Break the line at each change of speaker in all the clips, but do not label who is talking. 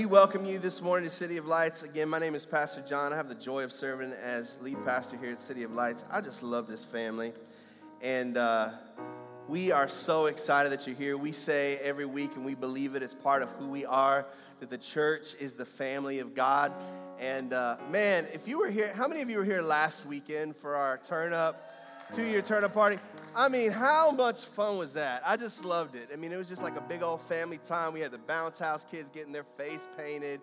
We welcome you this morning to City of Lights. Again, my name is Pastor John. I have the joy of serving as lead pastor here at City of Lights. I just love this family. And uh, we are so excited that you're here. We say every week, and we believe it, it's part of who we are, that the church is the family of God. And uh, man, if you were here, how many of you were here last weekend for our turn up? two year turn up party. I mean, how much fun was that? I just loved it. I mean, it was just like a big old family time. We had the bounce house kids getting their face painted,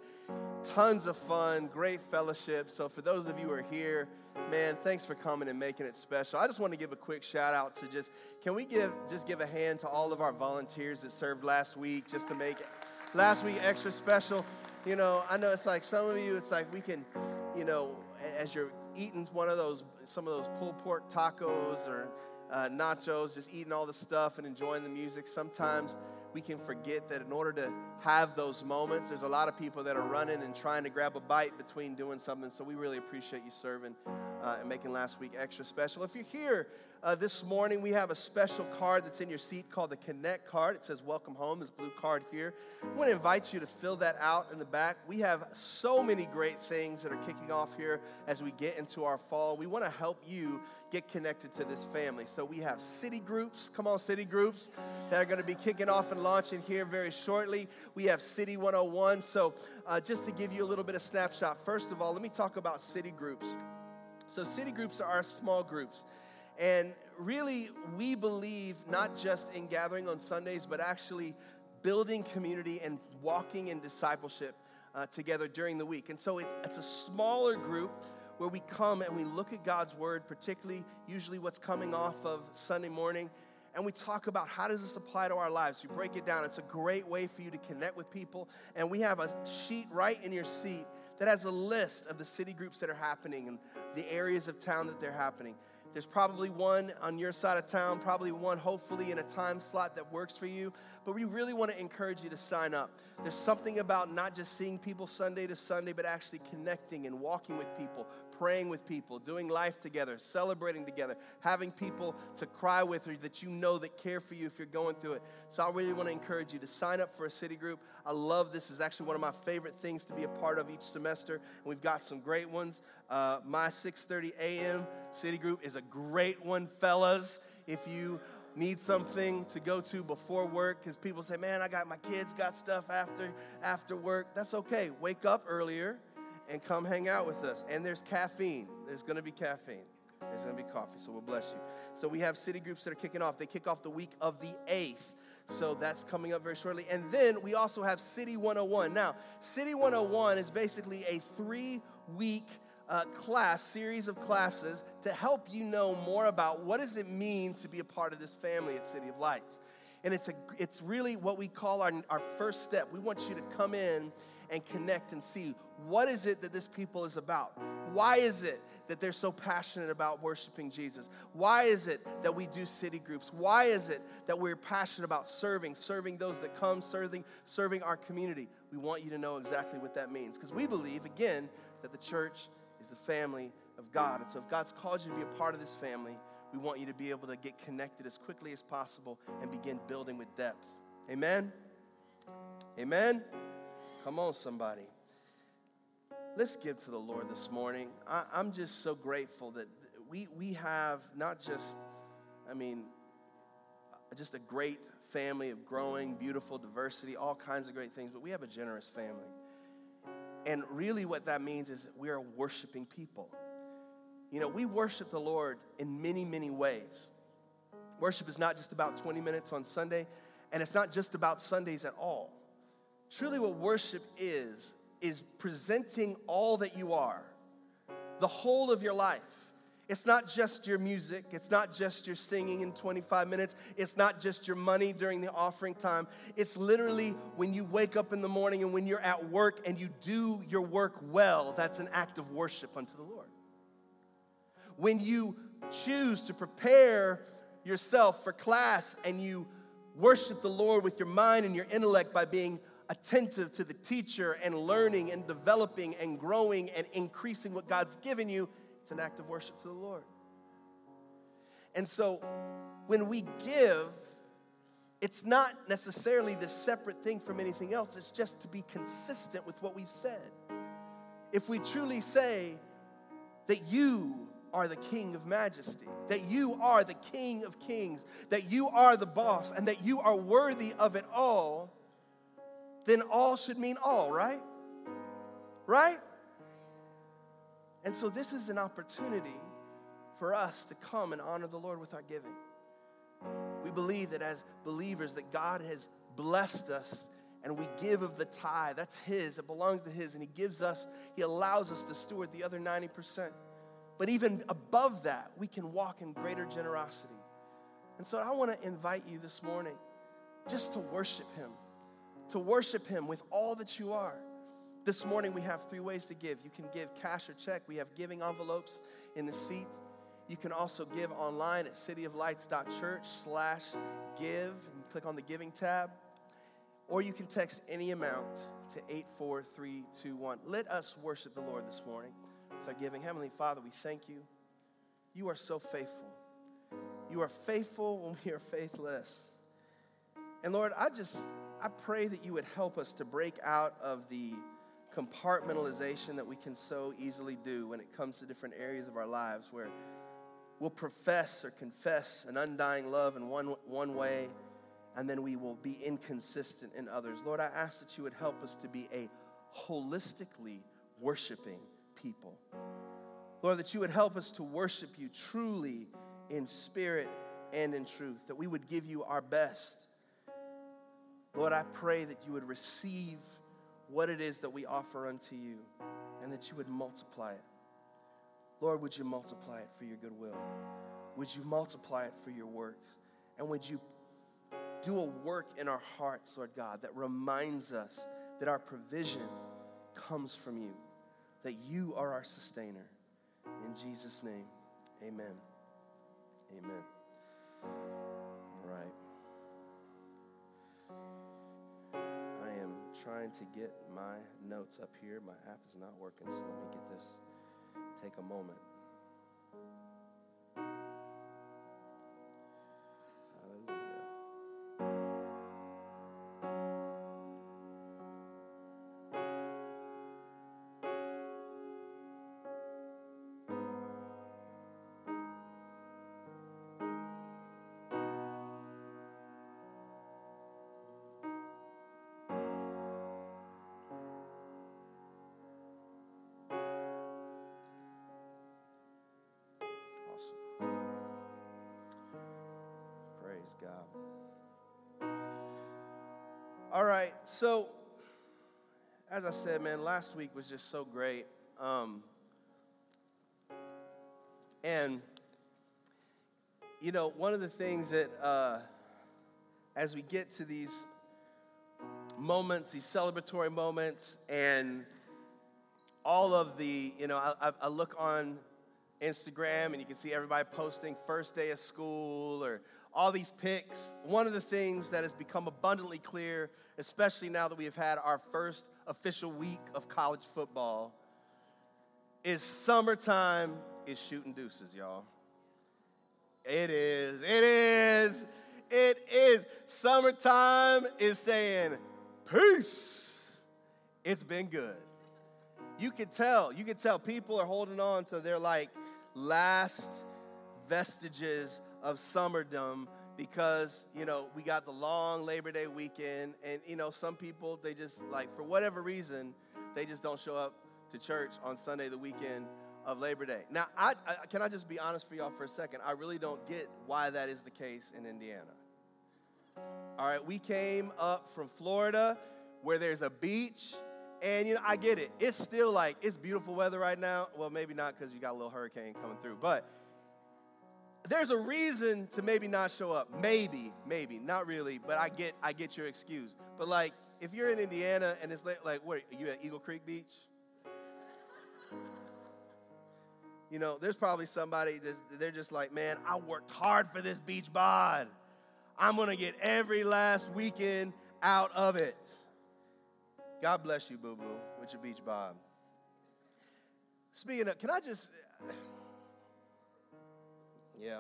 tons of fun, great fellowship. So, for those of you who are here, man, thanks for coming and making it special. I just want to give a quick shout out to just, can we give, just give a hand to all of our volunteers that served last week just to make last week extra special? You know, I know it's like some of you, it's like we can, you know, as you're eating one of those, some of those pulled pork tacos or uh, nachos, just eating all the stuff and enjoying the music, sometimes we can forget that in order to have those moments, there's a lot of people that are running and trying to grab a bite between doing something. So we really appreciate you serving uh, and making last week extra special. If you're here uh, this morning, we have a special card that's in your seat called the Connect card. It says Welcome Home, this blue card here. I want to invite you to fill that out in the back. We have so many great things that are kicking off here as we get into our fall. We want to help you get connected to this family. So we have city groups, come on, city groups, that are going to be kicking off and launching here very shortly. We have City 101. So uh, just to give you a little bit of snapshot, first of all, let me talk about city groups. So, city groups are small groups. And really, we believe not just in gathering on Sundays, but actually building community and walking in discipleship uh, together during the week. And so it, it's a smaller group where we come and we look at God's word, particularly usually what's coming off of Sunday morning, and we talk about how does this apply to our lives. We break it down. It's a great way for you to connect with people. And we have a sheet right in your seat that has a list of the city groups that are happening and the areas of town that they're happening. There's probably one on your side of town, probably one hopefully in a time slot that works for you. But we really want to encourage you to sign up. There's something about not just seeing people Sunday to Sunday, but actually connecting and walking with people, praying with people, doing life together, celebrating together, having people to cry with or that you know that care for you if you're going through it. So I really want to encourage you to sign up for a city group. I love this. is actually one of my favorite things to be a part of each semester. And we've got some great ones. Uh, my 6:30 a.m. city group is a great one, fellas. If you need something to go to before work because people say man i got my kids got stuff after after work that's okay wake up earlier and come hang out with us. And there's caffeine. There's to be caffeine. There's to be coffee. So we'll bless you. So we have city groups that are kicking off. They kick off the week of the 8th. So that's coming up very shortly. And then we also have City 101. Now, City 101 is basically a three week uh, class, series of classes to help you know more about what does it mean to be a part of this family at City of Lights. And it's, a, it's really what we call our, our first step. We want you to come in and connect and see what is it that this people is about? Why is it that they're so passionate about worshiping Jesus? Why is it that we do city groups? Why is it that we're passionate about serving, serving those that come, serving, serving our community? We want you to know exactly what that means because we believe, again, that the church is the family of God. And so if God's called you to be a part of this family, we want you to be able to get connected as quickly as possible and begin building with depth. Amen? Amen? Come on, somebody. Let's give to the Lord this morning. I, am just so grateful that we, we have not just, I mean, just a great family of growing, beautiful diversity, all kinds of great things, but we have a generous family. And really, what that means is we are worshiping people. You know, we worship the Lord in many, many ways. Worship is not just about 20 minutes on Sunday, and it's not just about Sundays at all. Truly, what worship is, is presenting all that you are, the whole of your life. It's not just your music. It's not just your singing in 25 minutes. It's not just your money during the offering time. It's literally when you wake up in the morning and when you're at work and you do your work well, that's an act of worship unto the Lord. When you choose to prepare yourself for class and you worship the Lord with your mind and your intellect by being attentive to the teacher and learning and developing and growing and increasing what God's given you, it's an act of worship to the Lord. And so when we give, it's not necessarily this separate thing from anything else. It's just to be consistent with what we've said. If we truly say that you are the King of majesty, that you are the King of kings, that you are the boss, and that you are worthy of it all, then all should mean all, right? Right? And so this is an opportunity for us to come and honor the Lord with our giving. We believe that as believers that God has blessed us and we give of the tithe. That's his. It belongs to his and he gives us he allows us to steward the other 90%. But even above that, we can walk in greater generosity. And so I want to invite you this morning just to worship him. To worship him with all that you are. This morning we have three ways to give. You can give cash or check. We have giving envelopes in the seat. You can also give online at cityoflights.church slash give and click on the giving tab. Or you can text any amount to 84321. Let us worship the Lord this morning with our giving. Heavenly Father, we thank you. You are so faithful. You are faithful when we are faithless. And Lord, I just I pray that you would help us to break out of the compartmentalization that we can so easily do when it comes to different areas of our lives where we'll profess or confess an undying love in one, one way and then we will be inconsistent in others. Lord, I ask that you would help us to be a holistically worshiping people. Lord, that you would help us to worship you truly in spirit and in truth, that we would give you our best. Lord, I pray that you would receive what it is that we offer unto you and that you would multiply it. Lord, would you multiply it for your goodwill? Would you multiply it for your works? And would you do a work in our hearts, Lord God, that reminds us that our provision comes from you, that you are our sustainer. In Jesus' name, amen. Amen. Trying to get my notes up here. My app is not working, so let me get this. Take a moment. God. All right, so as I said, man, last week was just so great. Um, and, you know, one of the things that, uh, as we get to these moments, these celebratory moments, and all of the, you know, I, I look on Instagram and you can see everybody posting first day of school or all these picks, One of the things that has become abundantly clear, especially now that we have had our first official week of college football, is summertime is shooting deuces, y'all. It is. It is. It is. Summertime is saying, peace. It's been good. You can tell. You can tell people are holding on to their like last vestiges of summerdom because you know we got the long labor day weekend and you know some people they just like for whatever reason they just don't show up to church on sunday the weekend of labor day. Now I, I can i just be honest for y'all for a second? I really don't get why that is the case in indiana. All right we came up from florida where there's a beach and you know i get it. It's still like it's beautiful weather right now. Well maybe not because you got a little hurricane coming through but there's a reason to maybe not show up. Maybe, maybe, not really, but I get I get your excuse. But like if you're in Indiana and it's like, like what, are you at Eagle Creek Beach? You know, there's probably somebody that's, they're just like, man, I worked hard for this beach bod. I'm gonna get every last weekend out of it. God bless you, boo boo, with your beach bod. Speaking of, can I just, yeah.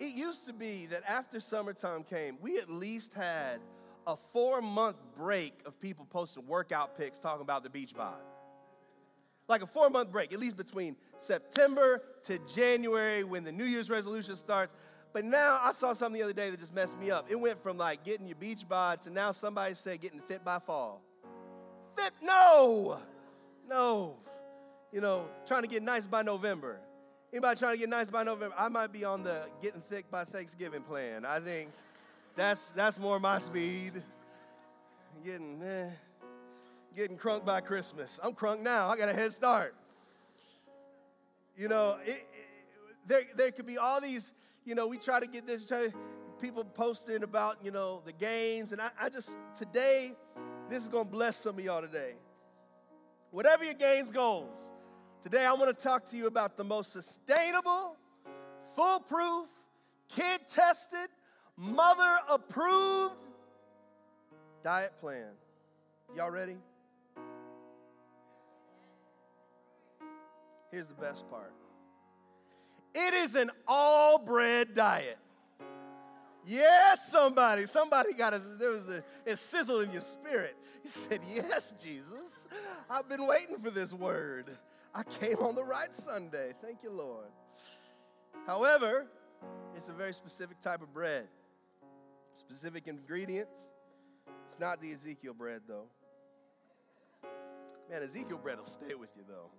It used to be that after summertime came, we at least had a four month break of people posting workout pics talking about the beach bod. Like a four month break, at least between September to January when the New Year's resolution starts. But now I saw something the other day that just messed me up. It went from like getting your beach bod to now somebody said getting fit by fall. Fit? No, no. You know, trying to get nice by November. Anybody trying to get nice by November? I might be on the getting thick by Thanksgiving plan. I think that's that's more my speed. Getting eh, getting crunk by Christmas. I'm crunk now. I got a head start. You know, it, it, there there could be all these. You know, we try to get this. Try to, people posting about you know the gains, and I, I just today this is gonna bless some of y'all today. Whatever your gains goals Today, I want to talk to you about the most sustainable, foolproof, kid tested, mother approved diet plan. Y'all ready? Here's the best part it is an all bread diet. Yes, somebody, somebody got a, there was a, a sizzle in your spirit. You said, Yes, Jesus. I've been waiting for this word. I came on the right Sunday. Thank you, Lord. However, it's a very specific type of bread, specific ingredients. It's not the Ezekiel bread, though. Man, Ezekiel bread will stay with you, though.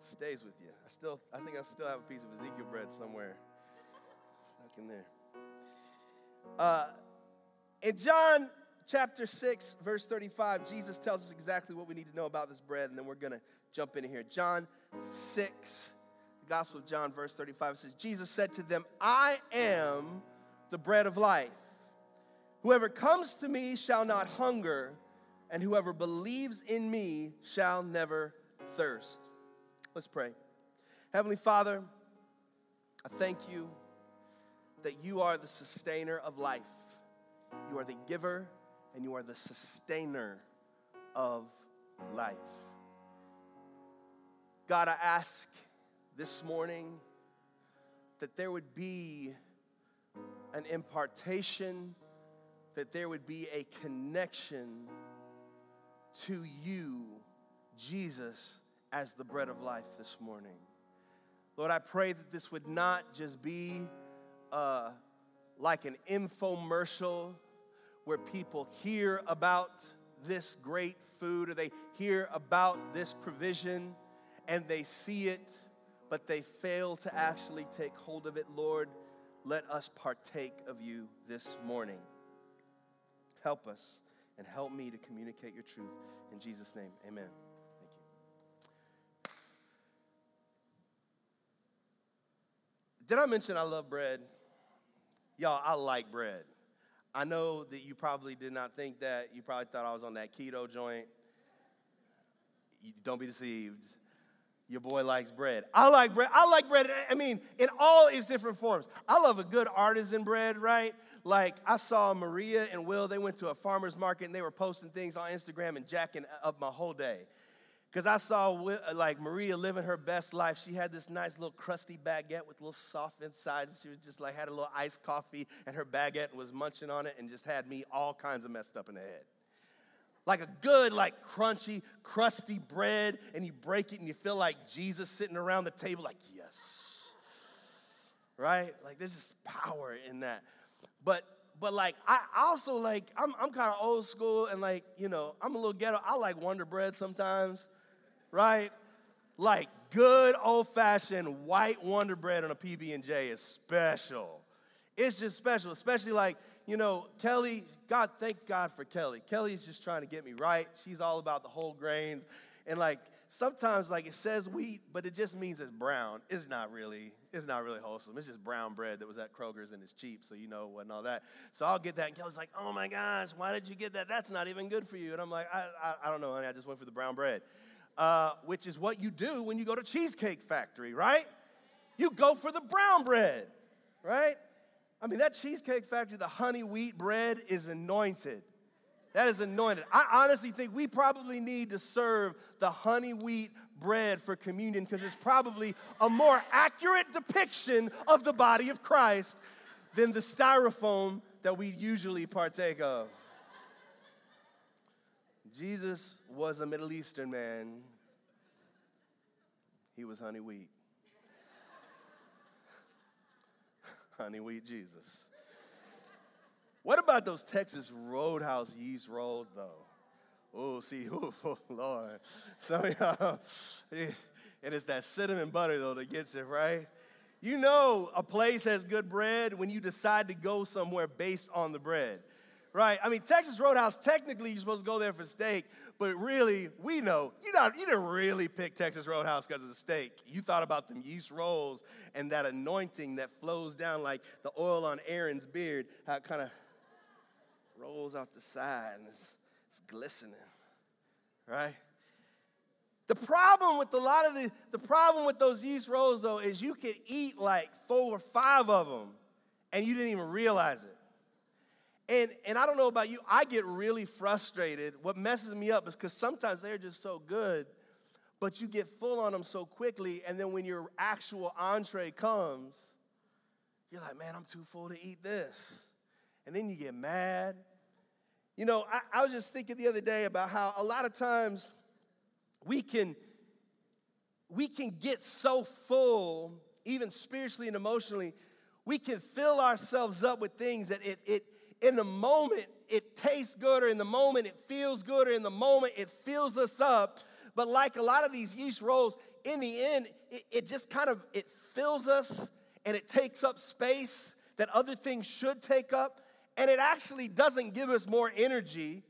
stays with you. I still, I think I still have a piece of Ezekiel bread somewhere stuck in there. Uh, in John chapter 6, verse 35, Jesus tells us exactly what we need to know about this bread, and then we're going to jump in here. John 6, the Gospel of John, verse 35 says, Jesus said to them, I am the bread of life. Whoever comes to me shall not hunger, and whoever believes in me shall never thirst. Let's pray. Heavenly Father, I thank you that you are the sustainer of life. You are the giver and you are the sustainer of life. God, I ask this morning that there would be an impartation, that there would be a connection to you, Jesus, as the bread of life this morning. Lord, I pray that this would not just be uh, like an infomercial where people hear about this great food or they hear about this provision and they see it, but they fail to actually take hold of it. Lord, let us partake of you this morning. Help us and help me to communicate your truth. In Jesus' name, amen. Thank you. Did I mention I love bread? Y'all, I like bread. I know that you probably did not think that. You probably thought I was on that keto joint. You, don't be deceived. Your boy likes bread. I like bread. I like bread. I mean, in all its different forms. I love a good artisan bread, right? Like I saw Maria and Will, they went to a farmer's market and they were posting things on Instagram and jacking up my whole day. Because I saw like Maria living her best life. She had this nice little crusty baguette with little soft inside. She was just like had a little iced coffee and her baguette was munching on it and just had me all kinds of messed up in the head like a good, like crunchy, crusty bread, and you break it and you feel like Jesus sitting around the table, like, yes. Right? Like there's just power in that. But but like I also like I'm I'm kind of old school and like, you know, I'm a little ghetto. I like Wonder Bread sometimes, right? Like good old-fashioned white Wonder Bread on a PB&J is special. It's just special, especially like, you know, Kelly, God, thank God for Kelly. Kelly's just trying to get me right. She's all about the whole grains. And like, sometimes like it says wheat, but it just means it's brown. It's not really, it's not really wholesome. It's just brown bread that was at Kroger's and it's cheap, so you know what and all that. So I'll get that, and Kelly's like, "Oh my gosh, why did you get that? That's not even good for you." And I'm like, "I, I, I don't know, honey. I just went for the brown bread." Uh, which is what you do when you go to Cheesecake Factory, right? You go for the brown bread, right? I mean, that Cheesecake Factory, the honey wheat bread is anointed. That is anointed. I honestly think we probably need to serve the honey wheat bread for communion because it's probably a more accurate depiction of the body of Christ than the styrofoam that we usually partake of. Jesus was a Middle Eastern man. He was honey wheat. Honey wheat Jesus. What about those Texas Roadhouse yeast rolls, though? Oh, see, oh, Lord. Some of y'all, and it's that cinnamon butter, though, that gets it, right? You know a place has good bread when you decide to go somewhere based on the bread, right? I mean, Texas Roadhouse, technically, you're supposed to go there for steak, but really, we know you, not, you didn't really pick Texas Roadhouse because of the steak. You thought about them yeast rolls and that anointing that flows down like the oil on Aaron's beard, how it kind of rolls out the side and it's, it's glistening, right? The problem with a lot of the, the problem with those yeast rolls though is you could eat like four or five of them and you didn't even realize it. And, and I don't know about you, I get really frustrated. What messes me up is because sometimes they're just so good, but you get full on them so quickly, and then when your actual entree comes, you're like, man, I'm too full to eat this and then you get mad. You know, I, I was just thinking the other day about how a lot of times we can we can get so full, even spiritually and emotionally, we can fill ourselves up with things that it, it in the moment it tastes good, or in the moment it feels good, or in the moment it fills us up. But like a lot of these yeast rolls, in the end, it, it just kind of it fills us and it takes up space that other things should take up and it actually doesn't give us more energy.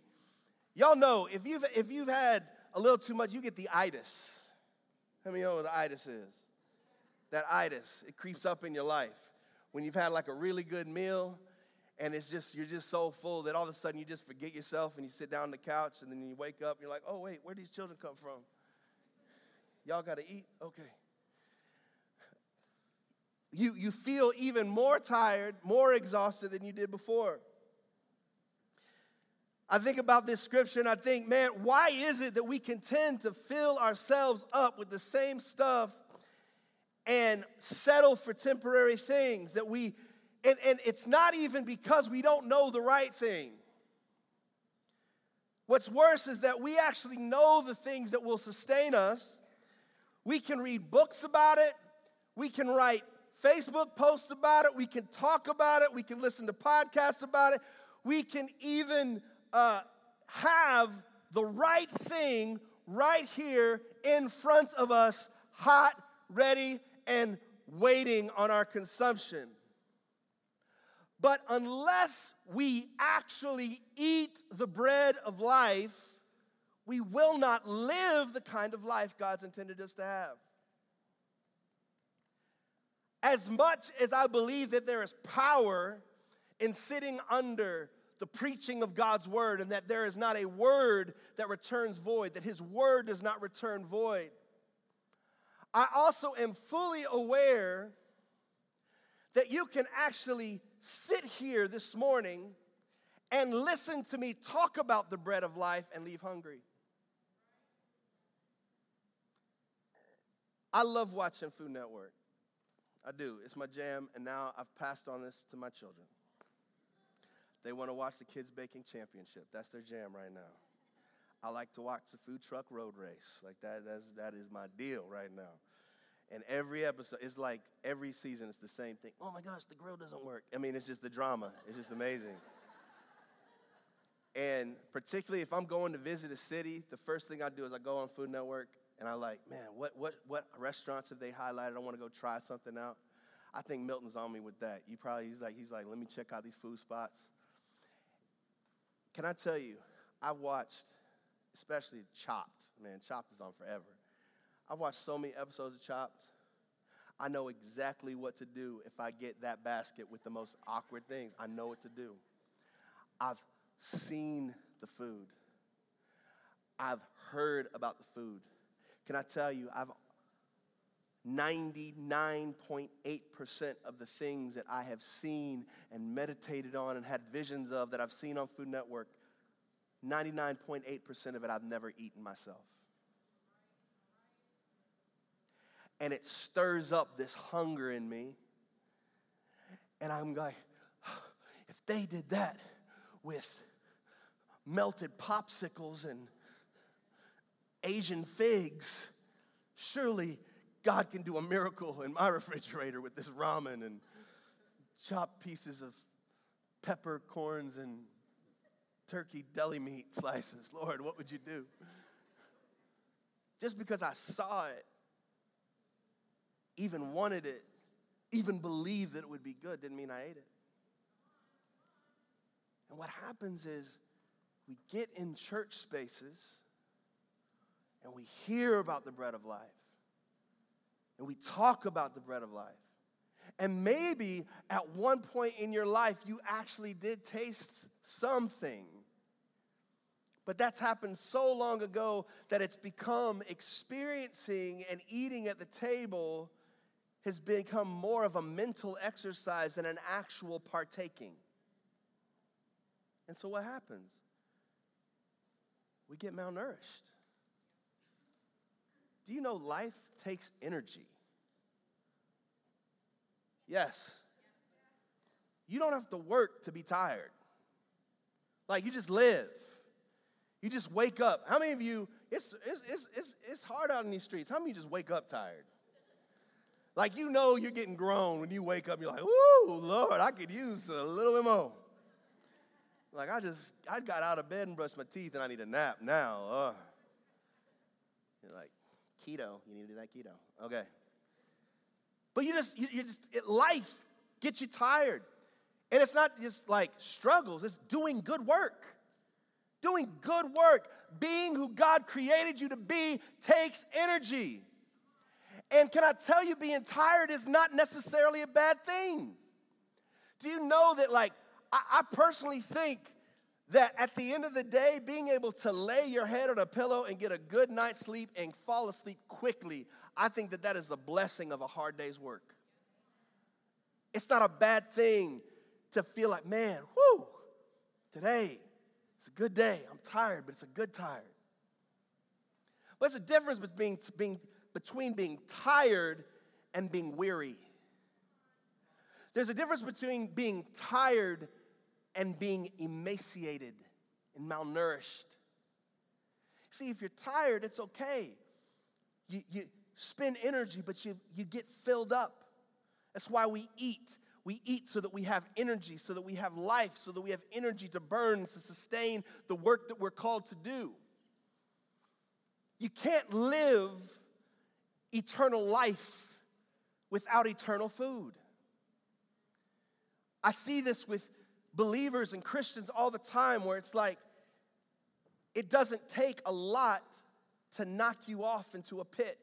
Y'all know if you've if you've had a little too much, you get the itis. How many know what the itis is? That itis, it creeps up in your life. When you've had like a really good meal and it's just you're just so full that all of a sudden you just forget yourself and you sit down on the couch and then you wake up and you're like, oh wait, where these children come from? Y'all gotta eat? Okay you, you feel even more tired, more exhausted than you did before. I think about this scripture and I think, man, why is it that we can tend to fill ourselves up with the same stuff and settle for temporary things that we, and, and it's not even because we don't know the right thing. What's worse is that we actually know the things that will sustain us. We can read books about it, we can write Facebook posts about it. We can talk about it. We can listen to podcasts about it. We can even uh, have the right thing right here in front of us, hot, ready, and waiting on our consumption. But unless we actually eat the bread of life, we will not live the kind of life God's intended us to have. As much as I believe that there is power in sitting under the preaching of God's word and that there is not a word that returns void, that his word does not return void, I also am fully aware that you can actually sit here this morning and listen to me talk about the bread of life and leave hungry. I love watching Food Network. I do. It's my jam, and now I've passed on this to my children. They want to watch the Kids Baking Championship. That's their jam right now. I like to watch the food truck road race. Like that, that's, that is my deal right now. And every episode, it's like every season, it's the same thing. Oh my gosh, the grill doesn't work. I mean, it's just the drama. It's just amazing. and particularly if I'm going to visit a city, the first thing I do is I go on Food Network and I like, man, what, what, what restaurants have they highlighted? I want to go try something out. I think Milton's on me with that. You probably, he's like, he's like, let me check out these food spots. Can I tell you, I watched, especially Chopped, man, Chopped is on forever. I've watched so many episodes of Chopped. I know exactly what to do if I get that basket with the most awkward things. I know what to do. I've seen the food. I've heard about the food. Can I tell you, I've 99.8% of the things that I have seen and meditated on and had visions of that I've seen on Food Network, 99.8% of it I've never eaten myself. And it stirs up this hunger in me. And I'm like, if they did that with melted popsicles and Asian figs, surely God can do a miracle in my refrigerator with this ramen and chopped pieces of peppercorns and turkey deli meat slices. Lord, what would you do? Just because I saw it, even wanted it, even believed that it would be good, didn't mean I ate it. And what happens is we get in church spaces and we hear about the bread of life and we talk about the bread of life. And maybe at one point in your life, you actually did taste something. But that's happened so long ago that it's become experiencing and eating at the table has become more of a mental exercise than an actual partaking. And so what happens? We get malnourished. Do you know life takes energy? Yes. You don't have to work to be tired. Like you just live. You just wake up. How many of you, it's, it's, it's, it's, hard out in these streets. How many just wake up tired? Like you know you're getting grown when you wake up, you're like, ooh, Lord, I could use a little bit more. Like I just, I got out of bed and brushed my teeth and I need a nap now. Uh. You're like, keto, you need to do that keto. Okay. But you just, you, you just, it, life gets you tired. And it's not just like struggles, it's doing good work. Doing good work, being who God created you to be, takes energy. And can I tell you, being tired is not necessarily a bad thing. Do you know that, like, I, I personally think that at the end of the day, being able to lay your head on a pillow and get a good night's sleep and fall asleep quickly, I think that that is the blessing of a hard day's work. It's not a bad thing to feel like, man, whoo, today it's a good day. I'm tired, but it's a good tired. But it's a difference between being being, between being tired and being weary. There's a difference between being tired and being emaciated and malnourished. See, if you're tired, it's okay. You, you spend energy, but you, you get filled up. That's why we eat. We eat so that we have energy, so that we have life, so that we have energy to burn, to sustain the work that we're called to do. You can't live eternal life without eternal food. I see this with believers and Christians all the time where it's like, it doesn't take a lot to knock you off into a pit,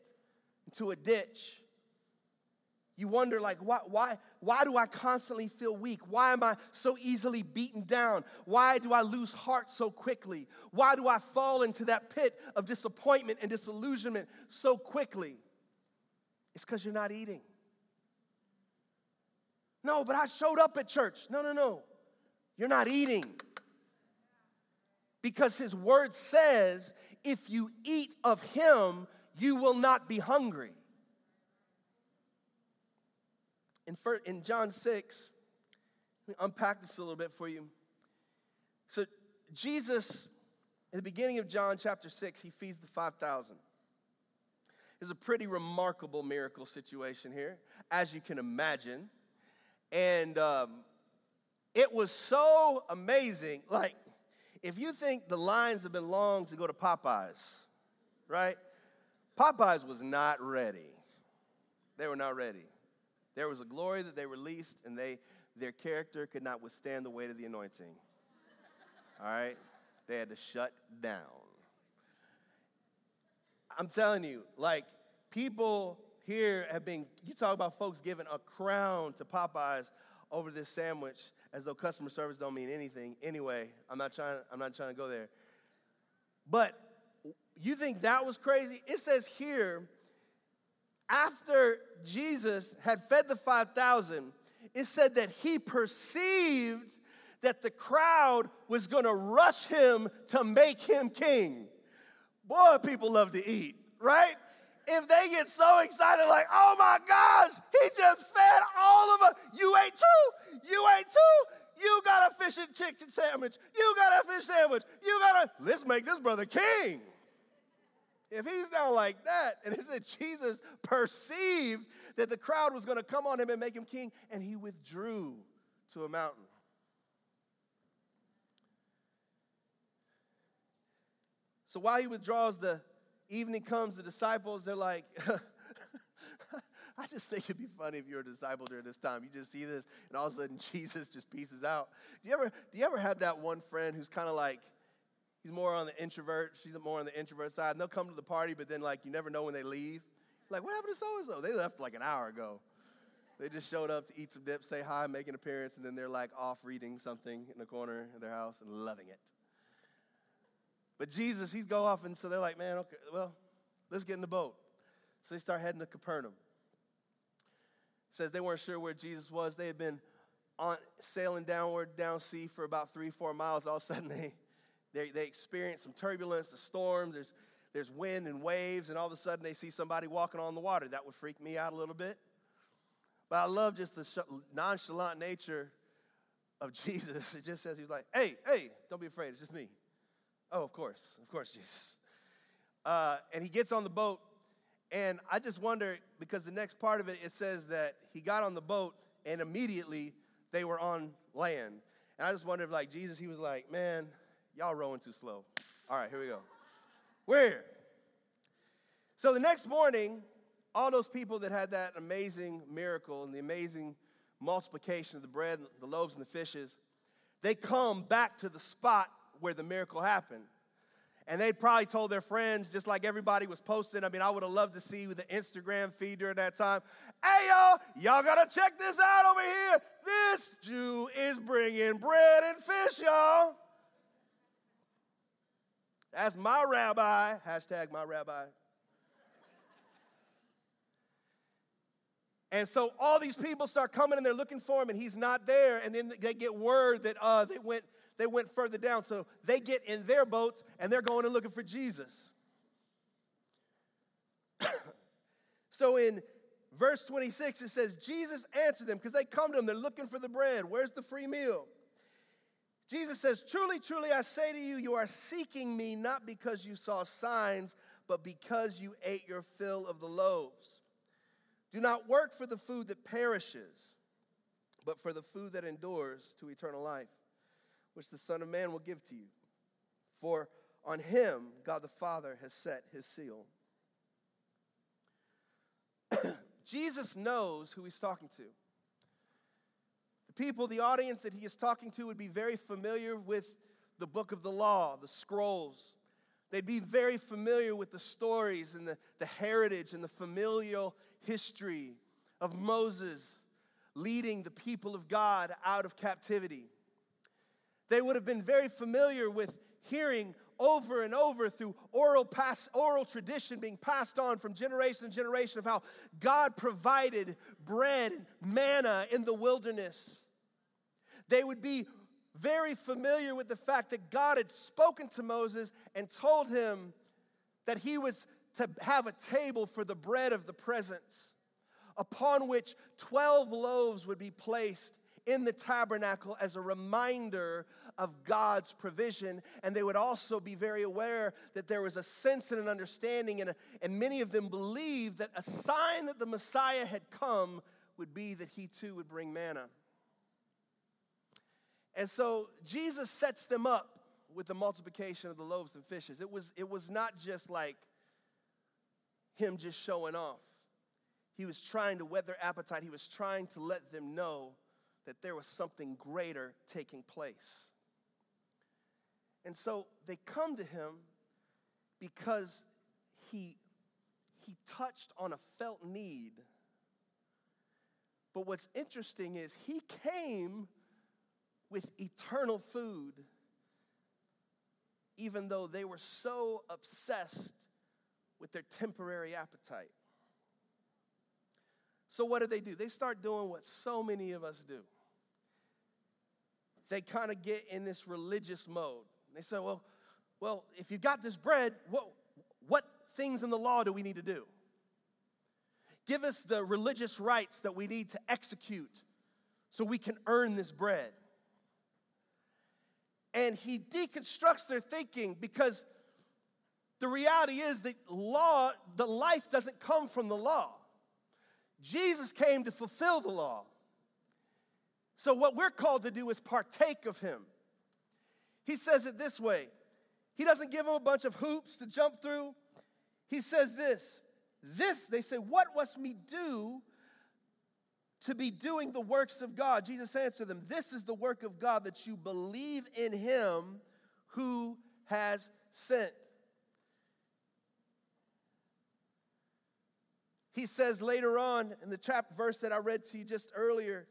into a ditch. You wonder, like, why, why, why do I constantly feel weak? Why am I so easily beaten down? Why do I lose heart so quickly? Why do I fall into that pit of disappointment and disillusionment so quickly? It's because you're not eating. No, but I showed up at church. No, no, no. You're not eating. Because his word says, if you eat of him, you will not be hungry. In, in John 6, let me unpack this a little bit for you. So, Jesus, in the beginning of John chapter 6, he feeds the 5,000. It's a pretty remarkable miracle situation here, as you can imagine. And um, it was so amazing. Like, if you think the lines have been long to go to Popeyes, right? Popeyes was not ready. They were not ready. There was a glory that they released, and they their character could not withstand the weight of the anointing. All right? They had to shut down. I'm telling you, like, people here have been, you talk about folks giving a crown to Popeyes over this sandwich as though customer service don't mean anything. Anyway, I'm not trying, I'm not trying to go there. But you think that was crazy? It says here, after Jesus had fed the 5,000, it said that he perceived that the crowd was going to rush him to make him king. Boy, people love to eat, right? If they get so excited, like, oh my gosh, he just fed all of us. You ate too. You ate two. You got a fish and chicken sandwich. You got a fish sandwich. You got a, let's make this brother king. If he's down like that, and it said Jesus perceived that the crowd was going to come on him and make him king, and he withdrew to a mountain. So while he withdraws, the evening comes, the disciples, they're like, I just think it'd be funny if you're a disciple during this time. You just see this, and all of a sudden Jesus just pieces out. Do you ever, do you ever have that one friend who's kind of like, he's more on the introvert, she's more on the introvert side, and they'll come to the party, but then like you never know when they leave. Like, what happened to so and so? They left like an hour ago. They just showed up to eat some dip, say hi, make an appearance, and then they're like off reading something in the corner of their house and loving it. But Jesus, he's go off, and so they're like, man, okay, well, let's get in the boat. So they start heading to Capernaum. It says they weren't sure where Jesus was. They had been on sailing downward down sea for about three, four miles. All of a sudden, they they, they experience some turbulence, a storm. There's there's wind and waves, and all of a sudden they see somebody walking on the water. That would freak me out a little bit. But I love just the nonchalant nature of Jesus. It just says he's like, "Hey, hey, don't be afraid. It's just me." Oh, of course, of course, Jesus. Uh, and he gets on the boat, and I just wonder because the next part of it it says that he got on the boat and immediately they were on land. And I just wonder if, like Jesus, he was like, "Man, y'all rowing too slow." All right, here we go. Where? So the next morning, all those people that had that amazing miracle and the amazing multiplication of the bread, the loaves, and the fishes, they come back to the spot where the miracle happened. And they'd probably told their friends, just like everybody was posting. I mean, I would have loved to see the Instagram feed during that time. Hey, y'all, y'all gotta check this out over here. This Jew is bringing bread and fish, y'all. That's my rabbi. Hashtag my rabbi. And so all these people start coming and they're looking for him, and he's not there. And then they get word that uh, they went they went further down. So they get in their boats and they're going and looking for Jesus. so in verse 26, it says, Jesus answered them because they come to him. They're looking for the bread. Where's the free meal? Jesus says, Truly, truly, I say to you, you are seeking me not because you saw signs, but because you ate your fill of the loaves. Do not work for the food that perishes, but for the food that endures to eternal life which the Son of Man will give to you. For on him God the Father has set his seal. Jesus knows who he's talking to. The people, the audience that he is talking to, would be very familiar with the book of the law, the scrolls. They'd be very familiar with the stories and the, the heritage and the familial history of Moses leading the people of God out of captivity. They would have been very familiar with hearing over and over through oral, pass, oral tradition being passed on from generation to generation of how God provided bread and manna in the wilderness. They would be very familiar with the fact that God had spoken to Moses and told him that he was to have a table for the bread of the presence, upon which 12 loaves would be placed in the tabernacle as a reminder of God's provision. And they would also be very aware that there was a sense and an understanding, and, a, and many of them believed that a sign that the Messiah had come would be that he too would bring manna. And so Jesus sets them up with the multiplication of the loaves and fishes. It was, it was not just like him just showing off. He was trying to whet their appetite. He was trying to let them know that there was something greater taking place. And so they come to him because he, he touched on a felt need. But what's interesting is he came with eternal food, even though they were so obsessed with their temporary appetite. So, what did they do? They start doing what so many of us do. They kind of get in this religious mode. They say, well, well, if you've got this bread, what, what things in the law do we need to do? Give us the religious rites that we need to execute so we can earn this bread. And he deconstructs their thinking because the reality is that law, the life doesn't come from the law. Jesus came to fulfill the law. So, what we're called to do is partake of him. He says it this way He doesn't give them a bunch of hoops to jump through. He says this This, they say, what must we do to be doing the works of God? Jesus answered them, This is the work of God that you believe in him who has sent. He says later on in the chapter verse that I read to you just earlier,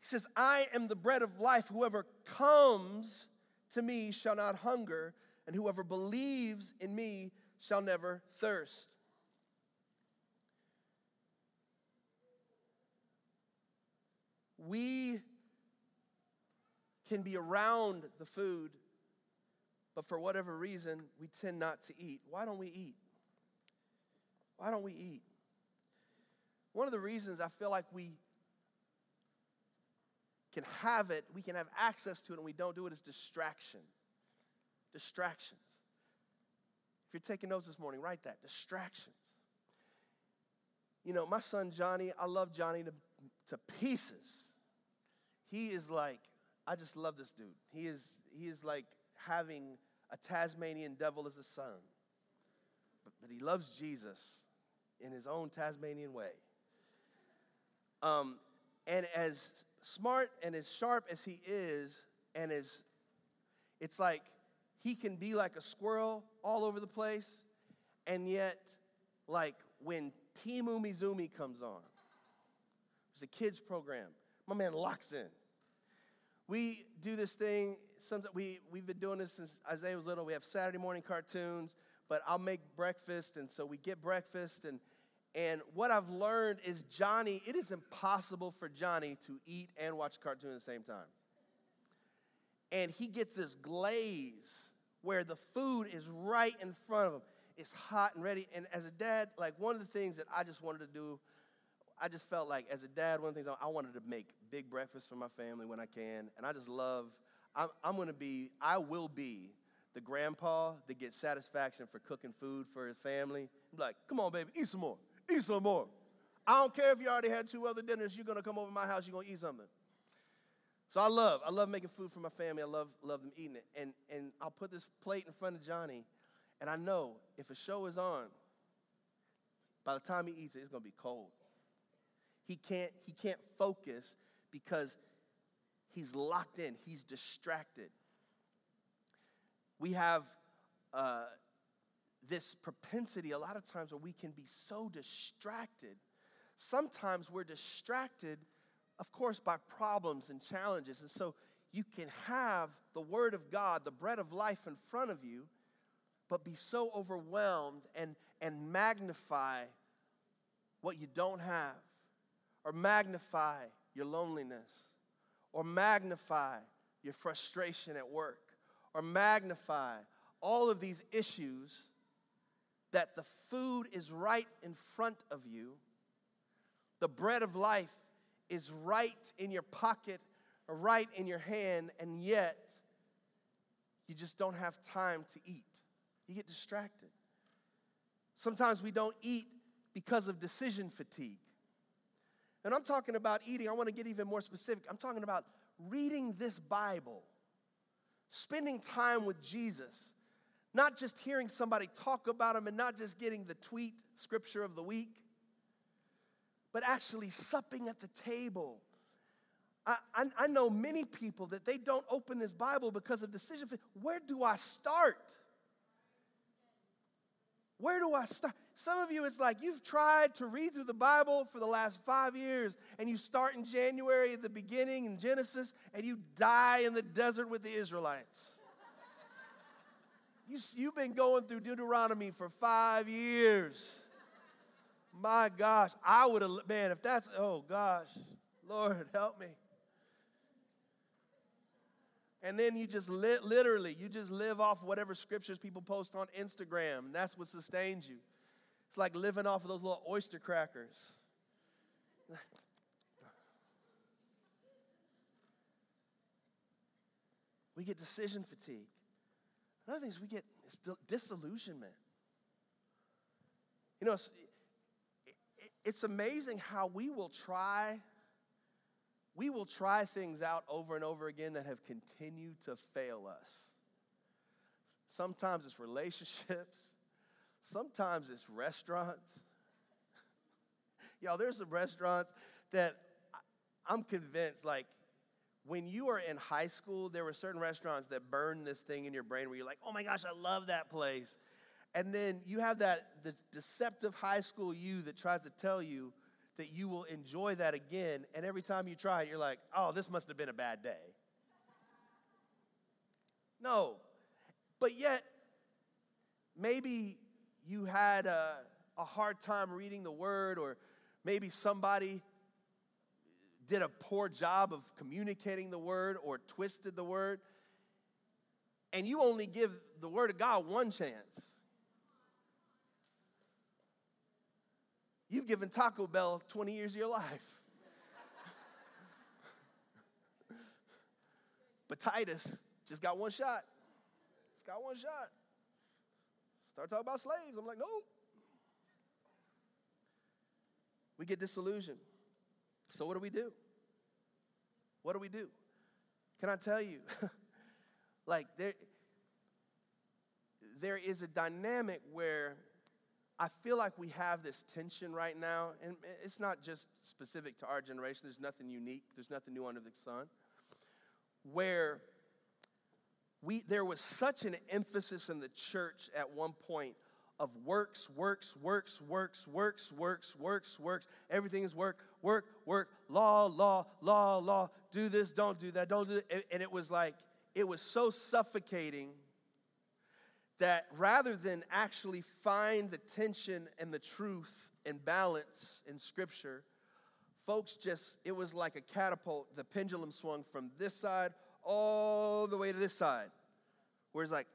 he says, I am the bread of life. Whoever comes to me shall not hunger, and whoever believes in me shall never thirst. We can be around the food, but for whatever reason, we tend not to eat. Why don't we eat? Why don't we eat? One of the reasons I feel like we can have it, we can have access to it, and we don't do it is distraction. Distractions. If you're taking notes this morning, write that distractions. You know, my son Johnny, I love Johnny to, to pieces. He is like, I just love this dude. He is, he is like having a Tasmanian devil as a son. But, but he loves Jesus in his own Tasmanian way. Um, and as smart and as sharp as he is, and as it's like he can be like a squirrel all over the place, and yet, like when Team Umizoomi comes on, there's a kids program, my man locks in. We do this thing, sometimes we, we've been doing this since Isaiah was little. We have Saturday morning cartoons, but I'll make breakfast, and so we get breakfast, and and what I've learned is Johnny, it is impossible for Johnny to eat and watch a cartoon at the same time. And he gets this glaze where the food is right in front of him. It's hot and ready. And as a dad, like one of the things that I just wanted to do, I just felt like as a dad, one of the things I wanted to make big breakfast for my family when I can. And I just love, I'm, I'm gonna be, I will be the grandpa that gets satisfaction for cooking food for his family. I'm like, come on, baby, eat some more. Eat some more. I don't care if you already had two other dinners, you're gonna come over to my house, you're gonna eat something. So I love, I love making food for my family. I love, love them eating it. And, and I'll put this plate in front of Johnny, and I know if a show is on, by the time he eats it, it's gonna be cold. He can't, he can't focus because he's locked in, he's distracted. We have uh, this propensity a lot of times where we can be so distracted. Sometimes we're distracted, of course, by problems and challenges. And so you can have the Word of God, the bread of life in front of you, but be so overwhelmed and, and magnify what you don't have, or magnify your loneliness, or magnify your frustration at work, or magnify all of these issues that the food is right in front of you, the bread of life is right in your pocket right in your hand, and yet you just don't have time to eat. You get distracted. Sometimes we don't eat because of decision fatigue. And I'm talking about eating, I want to get even more specific. I'm talking about reading this Bible, spending time with Jesus not just hearing somebody talk about them and not just getting the tweet scripture of the week, but actually supping at the table. I, I, I know many people that they don't open this Bible because of decision. Where do I start? Where do I start? some of you, it's like you've tried to read through the Bible for the last five years, and you start in January at the beginning in Genesis, and you die in the desert with the Israelites. You, you've been going through Deuteronomy for five years. My gosh, I would have, man, if that's, oh gosh, Lord, help me. And then you just li- literally, you just live off whatever scriptures people post on Instagram. And that's what sustains you. It's like living off of those little oyster crackers. We get decision fatigue. Another thing is we get disillusionment. You know, it's amazing how we will try we will try things out over and over again that have continued to fail us. Sometimes it's relationships, sometimes it's restaurants. Y'all, there's some restaurants that I'm convinced, like, when you are in high school, there were certain restaurants that burn this thing in your brain where you're like, oh my gosh, I love that place. And then you have that this deceptive high school you that tries to tell you that you will enjoy that again. And every time you try it, you're like, oh, this must have been a bad day. No. But yet, maybe you had a, a hard time reading the word, or maybe somebody did a poor job of communicating the word or twisted the word. And you only give the word of God one chance. You've given Taco Bell 20 years of your life. but Titus just got one shot. Just got one shot. Start talking about slaves. I'm like, no. We get disillusioned. So what do we do? What do we do? Can I tell you? like there there is a dynamic where I feel like we have this tension right now, and it's not just specific to our generation. There's nothing unique, there's nothing new under the sun. Where we, there was such an emphasis in the church at one point of works, works, works, works, works, works, works, works. Everything is work, work, work, law, law, law, law. Do this, don't do that, don't do it. And it was like, it was so suffocating that rather than actually find the tension and the truth and balance in Scripture, folks just, it was like a catapult. The pendulum swung from this side all the way to this side. Where it's like,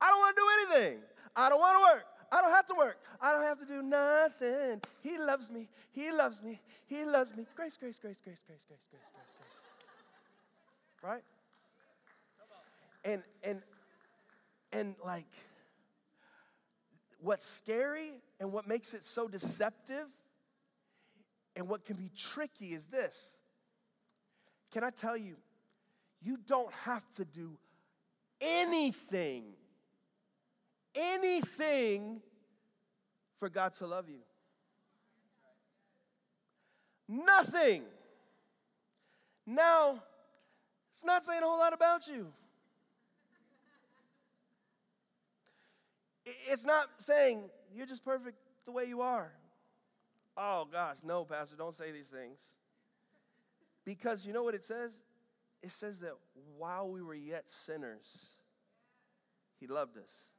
I don't want to do anything. I don't want to work. I don't have to work. I don't have to do nothing. He loves me. He loves me. He loves me. Grace, grace, grace, grace, grace, grace, grace, grace, grace. Right? And and and like, what's scary and what makes it so deceptive and what can be tricky is this. Can I tell you, you don't have to do anything, anything for God to love you. Nothing. Now, it's not saying a whole lot about you. It's not saying you're just perfect the way you are. Oh gosh, no, Pastor, don't say these things. Because you know what it says? It says that while we were yet sinners, He loved us.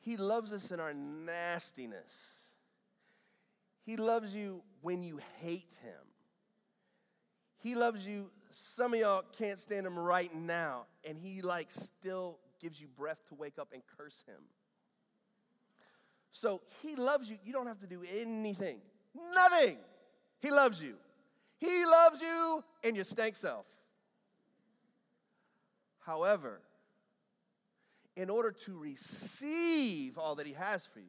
He loves us in our nastiness. He loves you when you hate Him. He loves you. Some of y'all can't stand Him right now, and He like still gives you breath to wake up and curse him. So he loves you. You don't have to do anything, nothing. He loves you. He loves you and your stank self. However, in order to receive all that he has for you,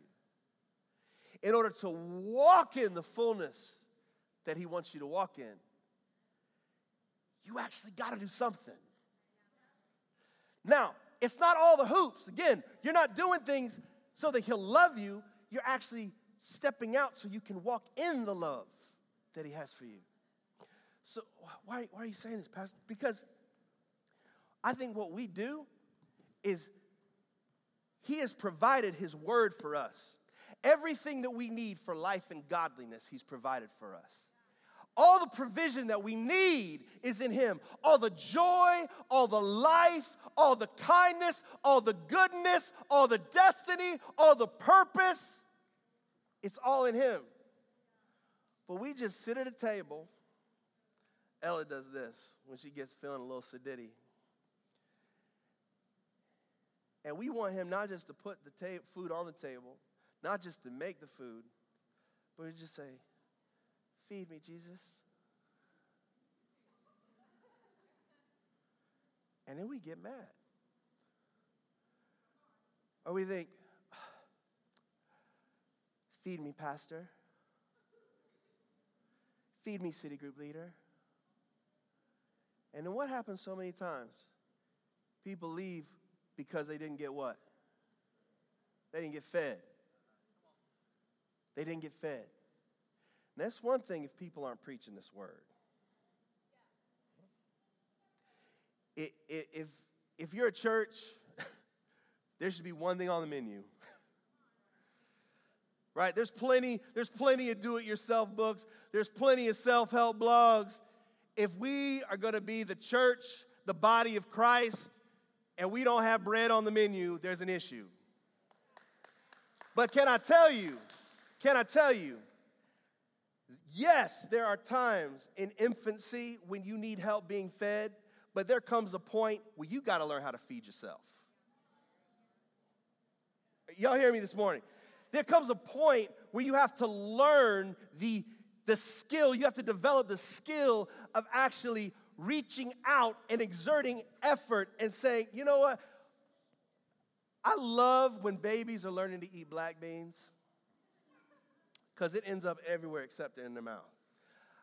in order to walk in the fullness that he wants you to walk in, you actually got to do something. Now, it's not all the hoops. Again, you're not doing things so that He'll love you. You're actually stepping out so you can walk in the love that He has for you. So, why, why are you saying this, Pastor? Because I think what we do is He has provided His word for us. Everything that we need for life and godliness, He's provided for us. All the provision that we need is in Him. All the joy, all the life, all the kindness, all the goodness, all the destiny, all the purpose, it's all in Him. But we just sit at a table. Ella does this when she gets feeling a little sedity. And we want Him not just to put the ta- food on the table, not just to make the food, but we just say, Feed me, Jesus. And then we get mad. Or we think, Feed me, Pastor. Feed me, city group leader. And then what happens so many times? People leave because they didn't get what? They didn't get fed. They didn't get fed. And that's one thing if people aren't preaching this word. It, it, if, if you're a church, there should be one thing on the menu. right? There's plenty, there's plenty of do-it-yourself books. There's plenty of self-help blogs. If we are going to be the church, the body of Christ, and we don't have bread on the menu, there's an issue. But can I tell you, can I tell you, Yes, there are times in infancy when you need help being fed, but there comes a point where you got to learn how to feed yourself. Y'all hear me this morning? There comes a point where you have to learn the, the skill, you have to develop the skill of actually reaching out and exerting effort and saying, you know what? I love when babies are learning to eat black beans because it ends up everywhere except in their mouth.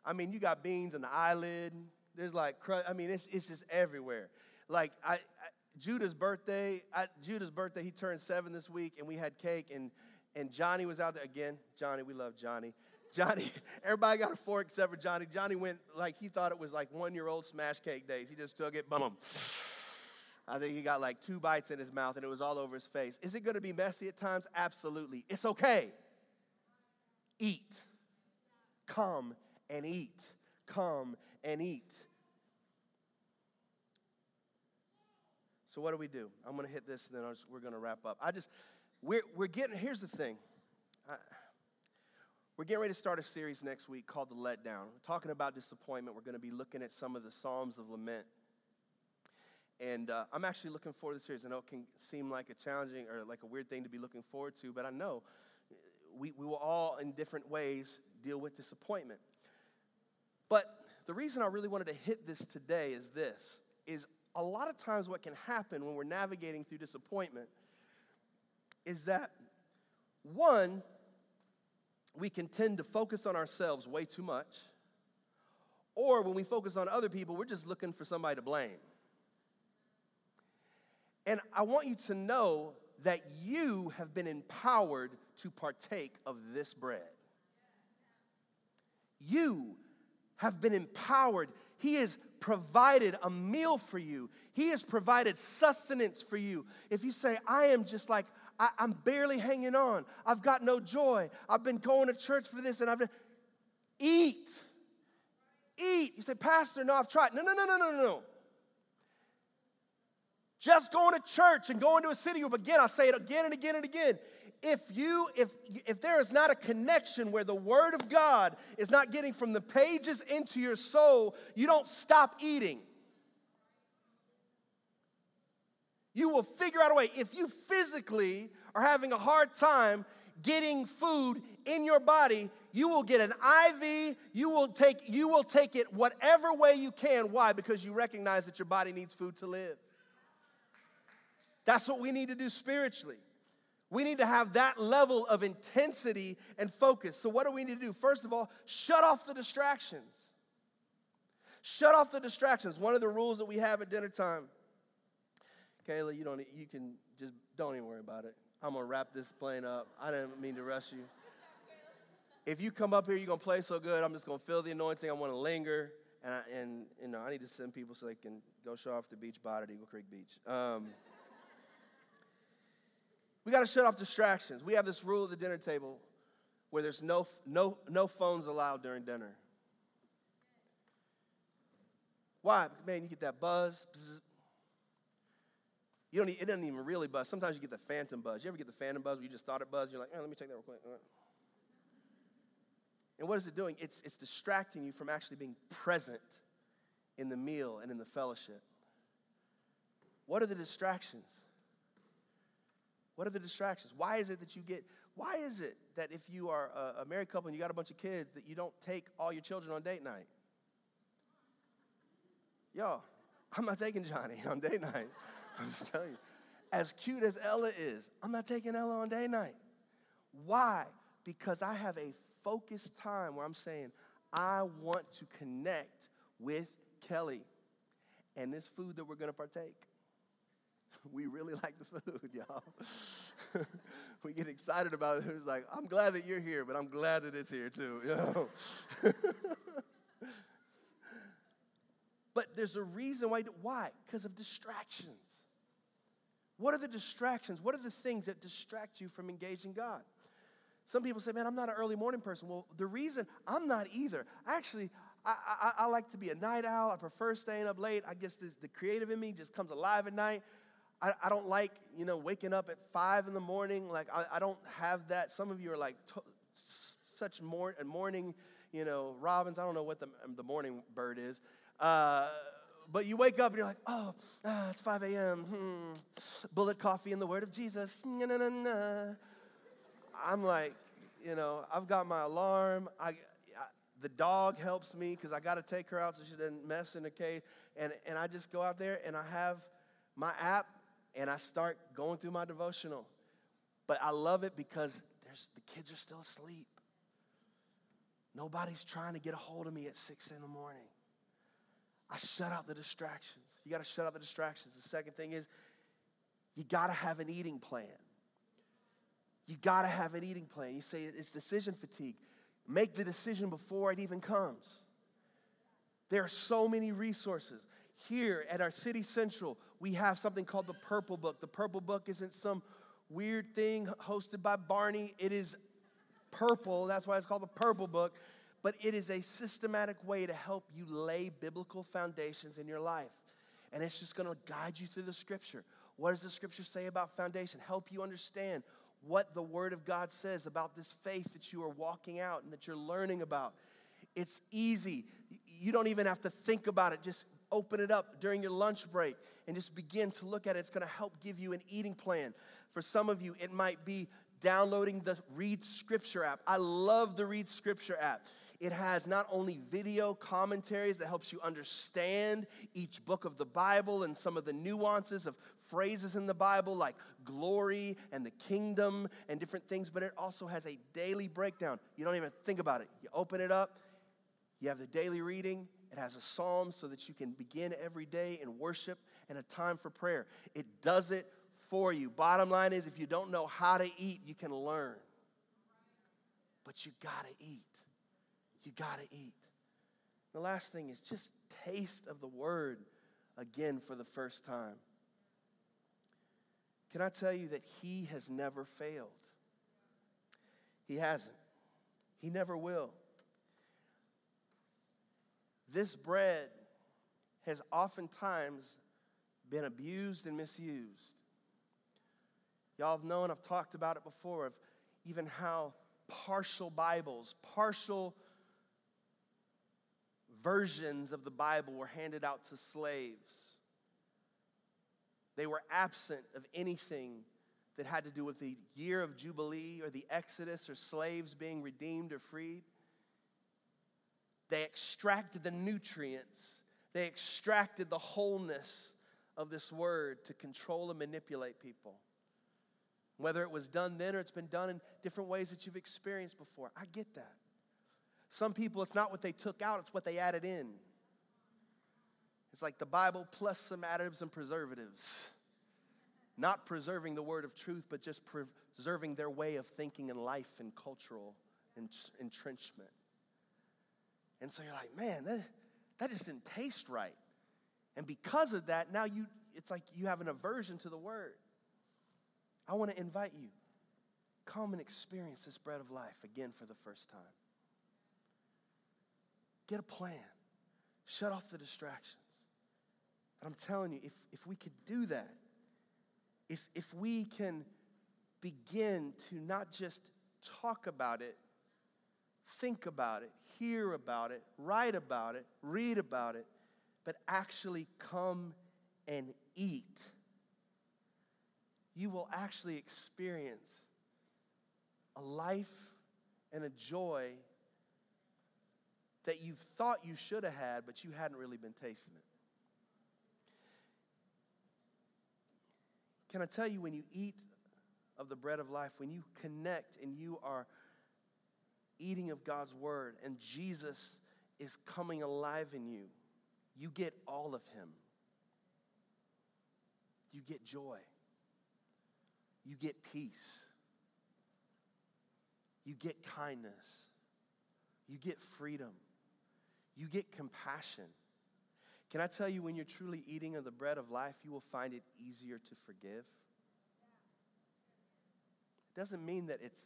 I mean, you got beans in the eyelid. There's like, I mean, it's, it's just everywhere. Like, I, I Judah's birthday, I, Judah's birthday, he turned seven this week, and we had cake, and, and Johnny was out there again. Johnny, we love Johnny. Johnny, everybody got a fork except for Johnny. Johnny went like he thought it was like one year old smash cake days. He just took it, boom. I think he got like two bites in his mouth and it was all over his face. Is it gonna be messy at times? Absolutely. It's okay eat. Come and eat. Come and eat. So, what do we do? I'm going to hit this and then we're going to wrap up. I just, we're, we're getting, here's the thing. I, we're getting ready to start a series next week called The Letdown. We're talking about disappointment. We're going to be looking at some of the Psalms of Lament. And uh, I'm actually looking forward to the series. I know it can seem like a challenging or like a weird thing to be looking forward to, but I know we, we will all, in different ways, deal with disappointment. But the reason I really wanted to hit this today is this is a lot of times what can happen when we're navigating through disappointment is that one, we can tend to focus on ourselves way too much, or when we focus on other people, we're just looking for somebody to blame. And I want you to know that you have been empowered to partake of this bread. You have been empowered. He has provided a meal for you, He has provided sustenance for you. If you say, I am just like, I, am barely hanging on, I've got no joy, I've been going to church for this, and I've been, eat. Eat. You say, Pastor, no, I've tried. No, no, no, no, no, no. Just going to church and going to a city group, again, I say it again and again and again. If you, if, if there is not a connection where the word of God is not getting from the pages into your soul, you don't stop eating. You will figure out a way. If you physically are having a hard time getting food in your body, you will get an IV, you will take, you will take it whatever way you can. Why? Because you recognize that your body needs food to live. That's what we need to do spiritually. We need to have that level of intensity and focus. So, what do we need to do? First of all, shut off the distractions. Shut off the distractions. One of the rules that we have at dinner time. Kayla, you don't. You can just don't even worry about it. I'm gonna wrap this plane up. I didn't mean to rush you. If you come up here, you're gonna play so good. I'm just gonna feel the anointing. I want to linger, and I, and you know I need to send people so they can go show off the beach bod at Eagle Creek Beach. Um, We got to shut off distractions. We have this rule at the dinner table where there's no, no, no phones allowed during dinner. Why? Man, you get that buzz. bzz. You don't, it doesn't even really buzz. Sometimes you get the phantom buzz. You ever get the phantom buzz where you just thought it buzzed? You're like, oh, let me check that real quick. And what is it doing? It's, it's distracting you from actually being present in the meal and in the fellowship. What are the distractions? What are the distractions? Why is it that you get, why is it that if you are a, a married couple and you got a bunch of kids, that you don't take all your children on date night? Y'all, I'm not taking Johnny on date night. I'm just telling you. As cute as Ella is, I'm not taking Ella on date night. Why? Because I have a focused time where I'm saying, I want to connect with Kelly and this food that we're gonna partake. We really like the food, y'all. we get excited about it. It's like, I'm glad that you're here, but I'm glad that it's here too. You know? but there's a reason why. Why? Because of distractions. What are the distractions? What are the things that distract you from engaging God? Some people say, man, I'm not an early morning person. Well, the reason I'm not either, actually, I, I, I like to be a night owl. I prefer staying up late. I guess this, the creative in me just comes alive at night. I, I don't like, you know, waking up at five in the morning. Like, I, I don't have that. Some of you are like such mor- morning, you know, robins. I don't know what the, the morning bird is. Uh, but you wake up and you're like, oh, ah, it's 5 a.m. Hmm. Bullet coffee and the word of Jesus. I'm like, you know, I've got my alarm. I, I the dog helps me because I got to take her out so she doesn't mess in the cage. And, and I just go out there and I have my app and I start going through my devotional. But I love it because there's, the kids are still asleep. Nobody's trying to get a hold of me at six in the morning. I shut out the distractions. You got to shut out the distractions. The second thing is you got to have an eating plan. You got to have an eating plan. You say it's decision fatigue. Make the decision before it even comes. There are so many resources. Here at our city central, we have something called the Purple Book. The Purple Book isn't some weird thing hosted by Barney, it is purple. That's why it's called the Purple Book but it is a systematic way to help you lay biblical foundations in your life. And it's just gonna guide you through the scripture. What does the scripture say about foundation? Help you understand what the word of God says about this faith that you are walking out and that you're learning about. It's easy. You don't even have to think about it. Just open it up during your lunch break and just begin to look at it. It's going to help give you an eating plan. For some of you, it might be downloading the Read Scripture app. I love the Read Scripture app. It has not only video commentaries that helps you understand each book of the Bible and some of the nuances of phrases in the Bible like glory and the kingdom and different things, but it also has a daily breakdown. You don't even think about it. You open it up, you have the daily reading, it has a psalm so that you can begin every day in worship and a time for prayer. It does it for you. Bottom line is if you don't know how to eat, you can learn. But you gotta eat. You gotta eat. The last thing is just taste of the word again for the first time. Can I tell you that he has never failed? He hasn't. He never will. This bread has oftentimes been abused and misused. Y'all have known, I've talked about it before, of even how partial Bibles, partial versions of the Bible were handed out to slaves. They were absent of anything that had to do with the year of Jubilee or the Exodus or slaves being redeemed or freed. They extracted the nutrients, they extracted the wholeness of this word to control and manipulate people. Whether it was done then or it's been done in different ways that you've experienced before. I get that. Some people, it's not what they took out, it's what they added in. It's like the Bible plus some additives and preservatives. Not preserving the word of truth, but just preserving their way of thinking and life and cultural entrenchment. And so you're like, man, that, that just didn't taste right. And because of that, now you it's like you have an aversion to the word. I want to invite you. Come and experience this bread of life again for the first time. Get a plan. Shut off the distractions. And I'm telling you, if, if we could do that, if, if we can begin to not just talk about it, think about it, hear about it, write about it, read about it, but actually come and eat, you will actually experience a life and a joy that you thought you should have had, but you hadn't really been tasting it. Can I tell you, when you eat of the bread of life, when you connect and you are eating of God's word and Jesus is coming alive in you, you get all of Him. You get joy. You get peace. You get kindness. You get freedom. You get compassion. Can I tell you, when you're truly eating of the bread of life, you will find it easier to forgive? It doesn't mean that it's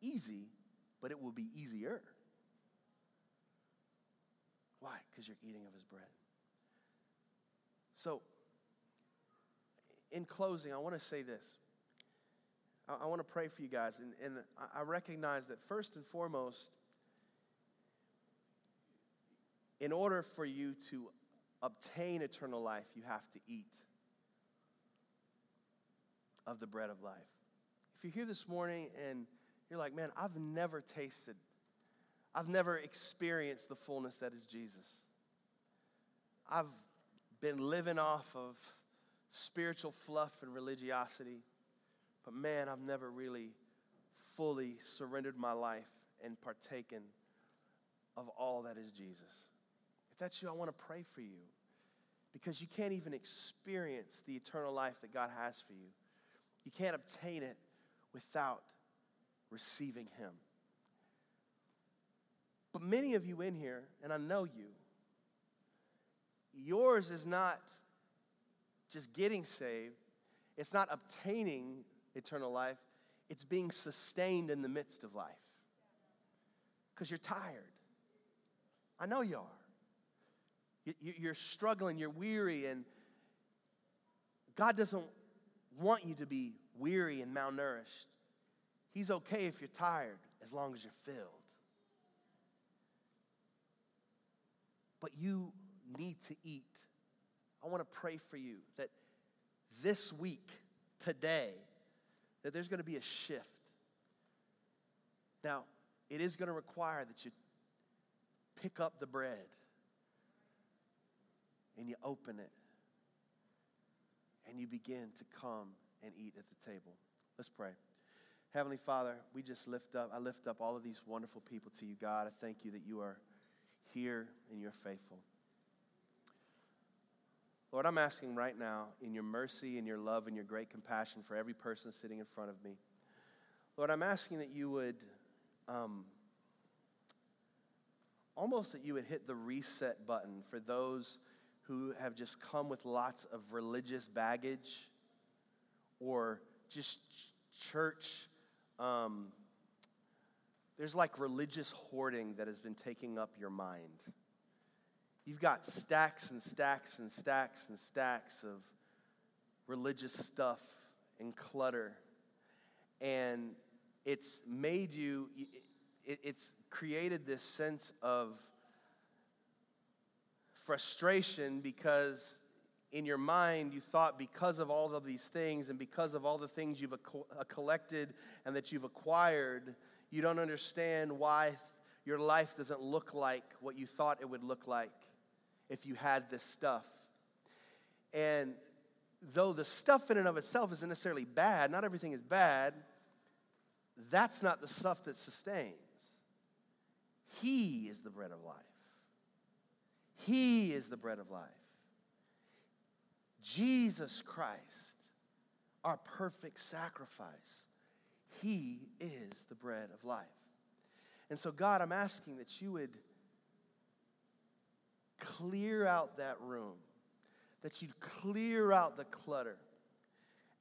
easy, but it will be easier. Why? Because you're eating of his bread. So, in closing, I want to say this. I, I want to pray for you guys, and, and I recognize that first and foremost, in order for you to obtain eternal life, you have to eat of the bread of life. If you're here this morning and you're like, man, I've never tasted, I've never experienced the fullness that is Jesus. I've been living off of spiritual fluff and religiosity, but man, I've never really fully surrendered my life and partaken of all that is Jesus. If that's you, I want to pray for you because you can't even experience the eternal life that God has for you. You can't obtain it without receiving Him. But many of you in here, and I know you, yours is not just getting saved, it's not obtaining eternal life, it's being sustained in the midst of life. Because you're tired. I know you are. You're struggling, you're weary, and God doesn't want you to be weary and malnourished. He's okay if you're tired as long as you're filled. But you need to eat. I want to pray for you that this week, today, that there's going to be a shift. Now, it is going to require that you pick up the bread and you open it and you begin to come and eat at the table. Let's pray. Heavenly Father, we just lift up, I lift up all of these wonderful people to you, God. I thank you that you are here and you're faithful. Lord, I'm asking right now, in your mercy and your love and your great compassion for every person sitting in front of me, Lord, I'm asking that you would um, almost that you would hit the reset button for those who have just come with lots of religious baggage or just church um, there's like religious hoarding that has been taking up your mind. You've got stacks and stacks and stacks and stacks of religious stuff and clutter. And it's made you, it's created this sense of frustration because in your mind, you thought because of all of these things and because of all the things you've uh, collected and that you've acquired, you don't understand why your life doesn't look like what you thought it would look like if you had this stuff. And though the stuff in and of itself isn't necessarily bad, not everything is bad, that's not the stuff that sustains. He is the bread of life. He is the bread of life. Jesus Christ, our perfect sacrifice. He is the bread of life. And so, God, I'm asking that you would clear out that room, that you'd clear out the clutter,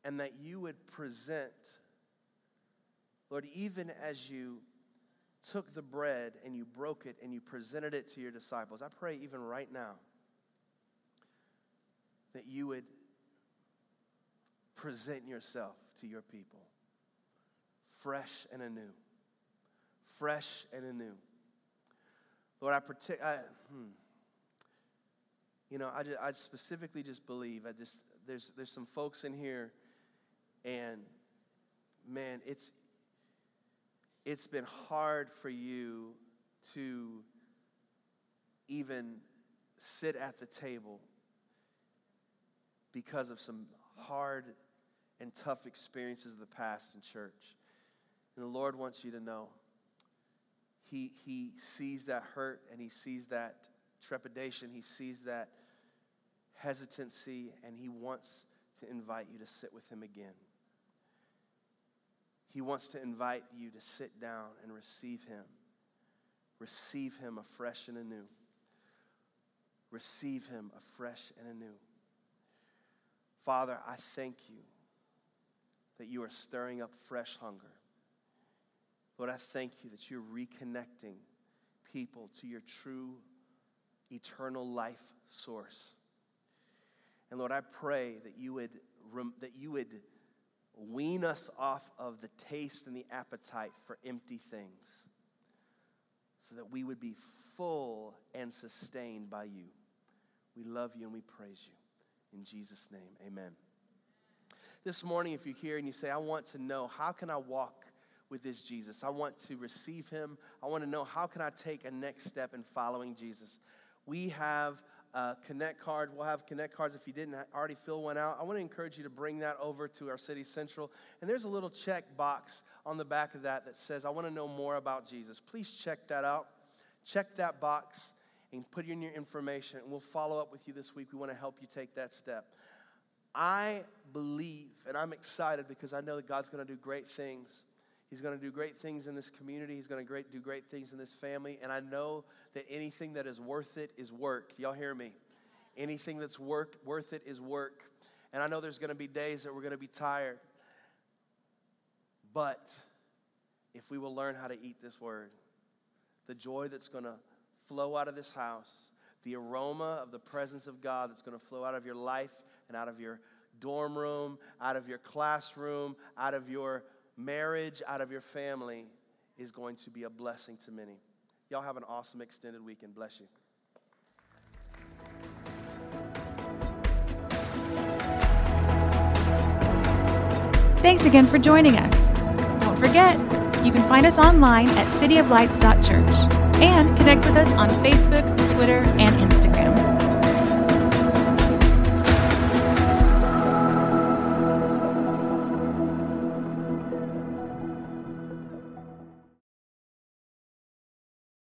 and that you would present, Lord, even as you took the bread and you broke it and you presented it to your disciples, I pray even right now that you would present yourself to your people fresh and anew. Fresh and anew. Lord, I, partic- I hmm, you know, I, just, I specifically just believe, I just, there's, there's some folks in here, and man, it's, it's been hard for you to even sit at the table because of some hard and tough experiences of the past in church. And the Lord wants you to know He, he sees that hurt and He sees that trepidation, He sees that hesitancy, and He wants to invite you to sit with Him again. He wants to invite you to sit down and receive Him. Receive Him afresh and anew. Receive Him afresh and anew. Father, I thank you that you are stirring up fresh hunger. Lord, I thank you that you're reconnecting people to your true eternal life source. And Lord, I pray that you would, that you would wean us off of the taste and the appetite for empty things so that we would be full and sustained by you. We love you and we praise you. In Jesus' name, amen. This morning, if you're here and you say, I want to know, how can I walk with this Jesus? I want to receive him. I want to know, how can I take a next step in following Jesus? We have a Connect card. We'll have Connect cards if you didn't already fill one out. I want to encourage you to bring that over to our City Central. And there's a little check box on the back of that that says, I want to know more about Jesus. Please check that out. Check that box and put in your information, and we'll follow up with you this week. We want to help you take that step. I believe, and I'm excited because I know that God's going to do great things. He's going to do great things in this community. He's going to great, do great things in this family. And I know that anything that is worth it is work. Y'all hear me? Anything that's work, worth it is work. And I know there's going to be days that we're going to be tired. But if we will learn how to eat this word, the joy that's going to flow out of this house, the aroma of the presence of God that's going to flow out of your life and out of your dorm room, out of your classroom, out of your marriage, out of your family is going to be a blessing to many. Y'all have an awesome extended weekend. Bless you.
Thanks again for joining us. Don't forget, you can find us online at cityoflights.church and connect with us on Facebook, Twitter, and Instagram.